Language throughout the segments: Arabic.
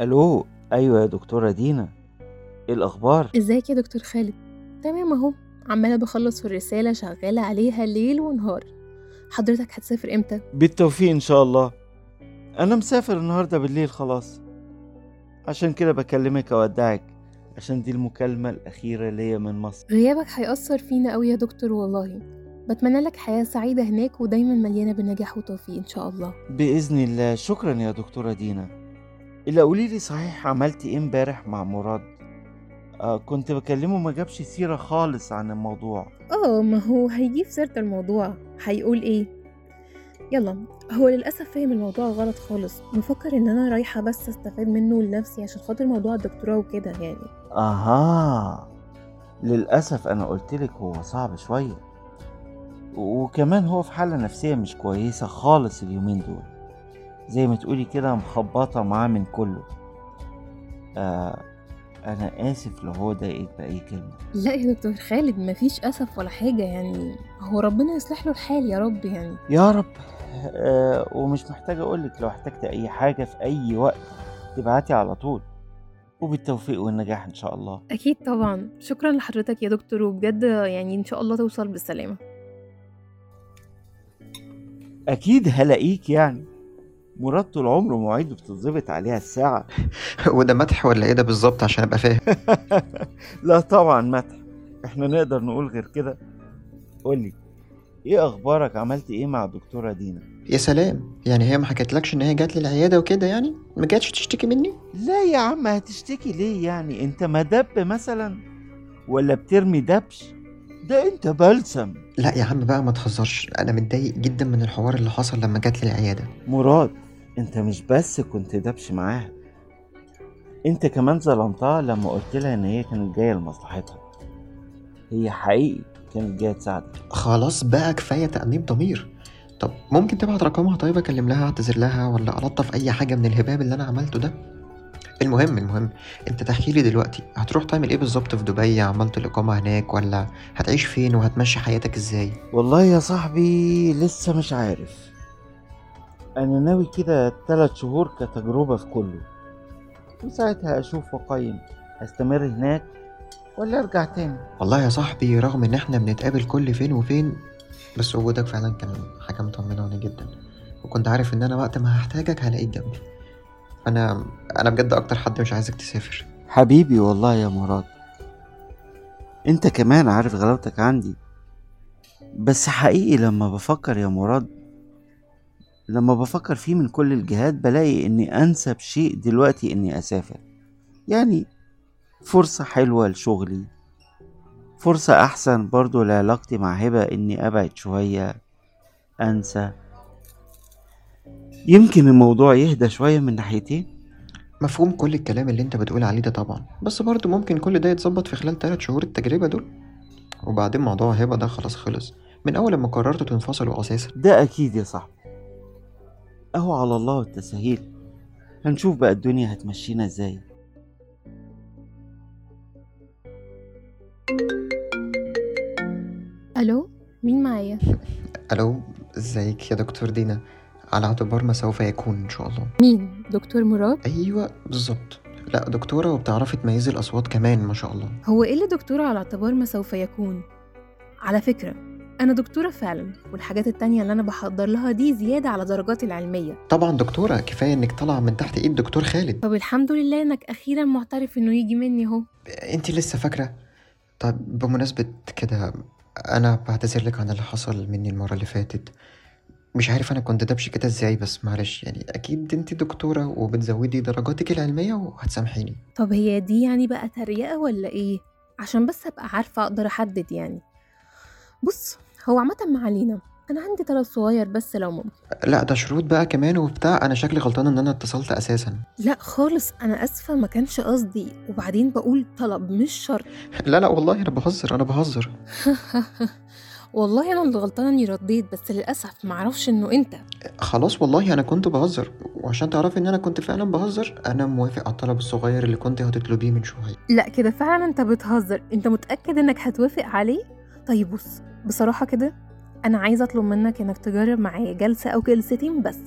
ألو أيوه يا دكتورة دينا. إيه الأخبار؟ إزيك يا دكتور خالد؟ تمام أهو. عمالة بخلص في الرسالة شغالة عليها ليل ونهار. حضرتك هتسافر إمتى؟ بالتوفيق إن شاء الله. أنا مسافر النهارده بالليل خلاص. عشان كده بكلمك اودعك عشان دي المكالمة الأخيرة ليا من مصر. غيابك هيأثر فينا قوي يا دكتور والله. بتمنى لك حياة سعيدة هناك ودايما مليانة بالنجاح والتوفيق إن شاء الله. بإذن الله. شكرا يا دكتورة دينا. إلا قولي لي صحيح عملتي إيه امبارح مع مراد؟ آه كنت بكلمه ما جابش سيرة خالص عن الموضوع. آه ما هو هيجيب سيرة الموضوع. هيقول إيه؟ يلا هو للأسف فاهم الموضوع غلط خالص. مفكر إن أنا رايحة بس أستفاد منه لنفسي عشان خاطر موضوع الدكتوراه وكده يعني. أها للأسف أنا قلتلك هو صعب شوية. وكمان هو في حالة نفسية مش كويسة خالص اليومين دول. زي ما تقولي كده مخبطة معاه من كله. آه أنا آسف لو هو ضايقك بأي كلمة. لا يا دكتور خالد مفيش أسف ولا حاجة يعني. هو ربنا يصلح له الحال يا رب يعني. يا رب. آه ومش محتاج أقولك لو احتجت أي حاجة في أي وقت تبعتي على طول. وبالتوفيق والنجاح إن شاء الله. أكيد طبعا. شكرا لحضرتك يا دكتور وبجد يعني إن شاء الله توصل بالسلامة. أكيد هلاقيك يعني. مراد طول عمره مواعيده بتتظبط عليها الساعة. وده مدح ولا إيه ده بالظبط عشان أبقى فاهم؟ لا طبعا مدح. إحنا نقدر نقول غير كده. قولي إيه أخبارك؟ عملت إيه مع الدكتوره دينا؟ يا سلام. يعني هي ما حكتلكش إن هي جات لي العيادة وكده يعني؟ ما جاتش تشتكي مني؟ لا يا عم هتشتكي ليه يعني؟ أنت مدب مثلا؟ ولا بترمي دبش؟ ده أنت بلسم. لا يا عم بقى ما تهزرش. أنا متضايق جدا من الحوار اللي حصل لما جات لي العيادة. مراد انت مش بس كنت دبش معاها انت كمان ظلمتها لما قلت لها إن هي كانت جاية لمصلحتها. هي حقيقي كانت جاية تساعدك. خلاص بقى كفاية تأنيب ضمير. طب ممكن تبعت رقمها؟ طيب أكلم لها أعتذر لها ولا ألطف أي حاجة من الهباب اللي أنا عملته ده؟ المهم المهم أنت تحكي لي دلوقتي هتروح تعمل إيه بالظبط في دبي؟ عملت الإقامة هناك ولا هتعيش فين وهتمشي حياتك إزاي؟ والله يا صاحبي لسه مش عارف. أنا ناوي كده تلات شهور كتجربة في كله. وساعتها أشوف واقيم أستمر هناك ولا أرجع تاني؟ والله يا صاحبي رغم إن إحنا بنتقابل كل فين وفين بس وجودك فعلا كان حاجة مطمناني جدا. وكنت عارف إن أنا وقت ما هحتاجك هلاقيك جنبي. أنا أنا بجد أكتر حد مش عايزك تسافر. حبيبي والله يا مراد. أنت كمان عارف غلاوتك عندي. بس حقيقي لما بفكر يا مراد لما بفكر فيه من كل الجهات بلاقي إني أنسب شيء دلوقتي إني أسافر. يعني فرصة حلوة لشغلي فرصة أحسن برضو لعلاقتي مع هبة إني أبعد شوية أنسى. يمكن الموضوع يهدى شوية من ناحيتين. مفهوم كل الكلام اللي أنت بتقول عليه ده طبعا. بس برضه ممكن كل ده يتظبط في خلال 3 شهور التجربة دول. وبعدين موضوع هبة ده خلاص خلص. من أول لما قررتوا تنفصلوا أساسا ده أكيد يا صاحبي. أهو على الله والتسهيل هنشوف بقى الدنيا هتمشينا إزاي ألو مين معايا؟ ألو إزيك يا دكتور دينا على اعتبار ما سوف يكون إن شاء الله مين؟ دكتور مراد؟ أيوه بالظبط لا دكتورة وبتعرفي تميزي الأصوات كمان ما شاء الله هو إيه اللي دكتورة على اعتبار ما سوف يكون؟ على فكرة أنا دكتورة فعلا والحاجات التانية اللي أنا بحضر لها دي زيادة على درجاتي العلمية. طبعا دكتورة كفاية إنك طالعة من تحت إيد دكتور خالد. طب الحمد لله إنك أخيرا معترف إنه يجي مني أهو. أنت لسه فاكرة؟ طب بمناسبة كده أنا بعتذر لك عن اللي حصل مني المرة اللي فاتت. مش عارف أنا كنت دبش كده إزاي بس معلش يعني أكيد أنت دكتورة وبتزودي درجاتك العلمية وهتسامحيني. طب هي دي يعني بقى تريقة ولا إيه؟ عشان بس أبقى عارفة أقدر أحدد يعني. بص هو عامة ما علينا أنا عندي طلب صغير بس لو ممكن. لا ده شروط بقى كمان وبتاع. أنا شكلي غلطان إن أنا اتصلت أساسا. لا خالص أنا آسفة ما كانش قصدي. وبعدين بقول طلب مش شرط. لا لا والله أنا بهزر أنا بهزر. والله أنا اللي غلطانة إني رديت بس للأسف معرفش إنه أنت. خلاص والله أنا كنت بهزر. وعشان تعرفي إن أنا كنت فعلا بهزر أنا موافق على الطلب الصغير اللي كنت هتطلبيه من شوية. لا كده فعلا أنت بتهزر. أنت متأكد إنك هتوافق عليه؟ طيب بص بصراحة كده أنا عايزة أطلب منك إنك تجرب معايا جلسة أو جلستين بس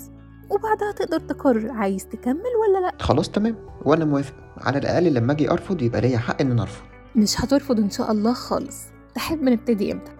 وبعدها تقدر تقرر عايز تكمل ولا لأ. خلاص تمام. وأنا موافق. على الأقل لما أجي أرفض يبقى ليا حق أنا أرفض. مش هترفض إن شاء الله خالص. تحب نبتدي إمتى؟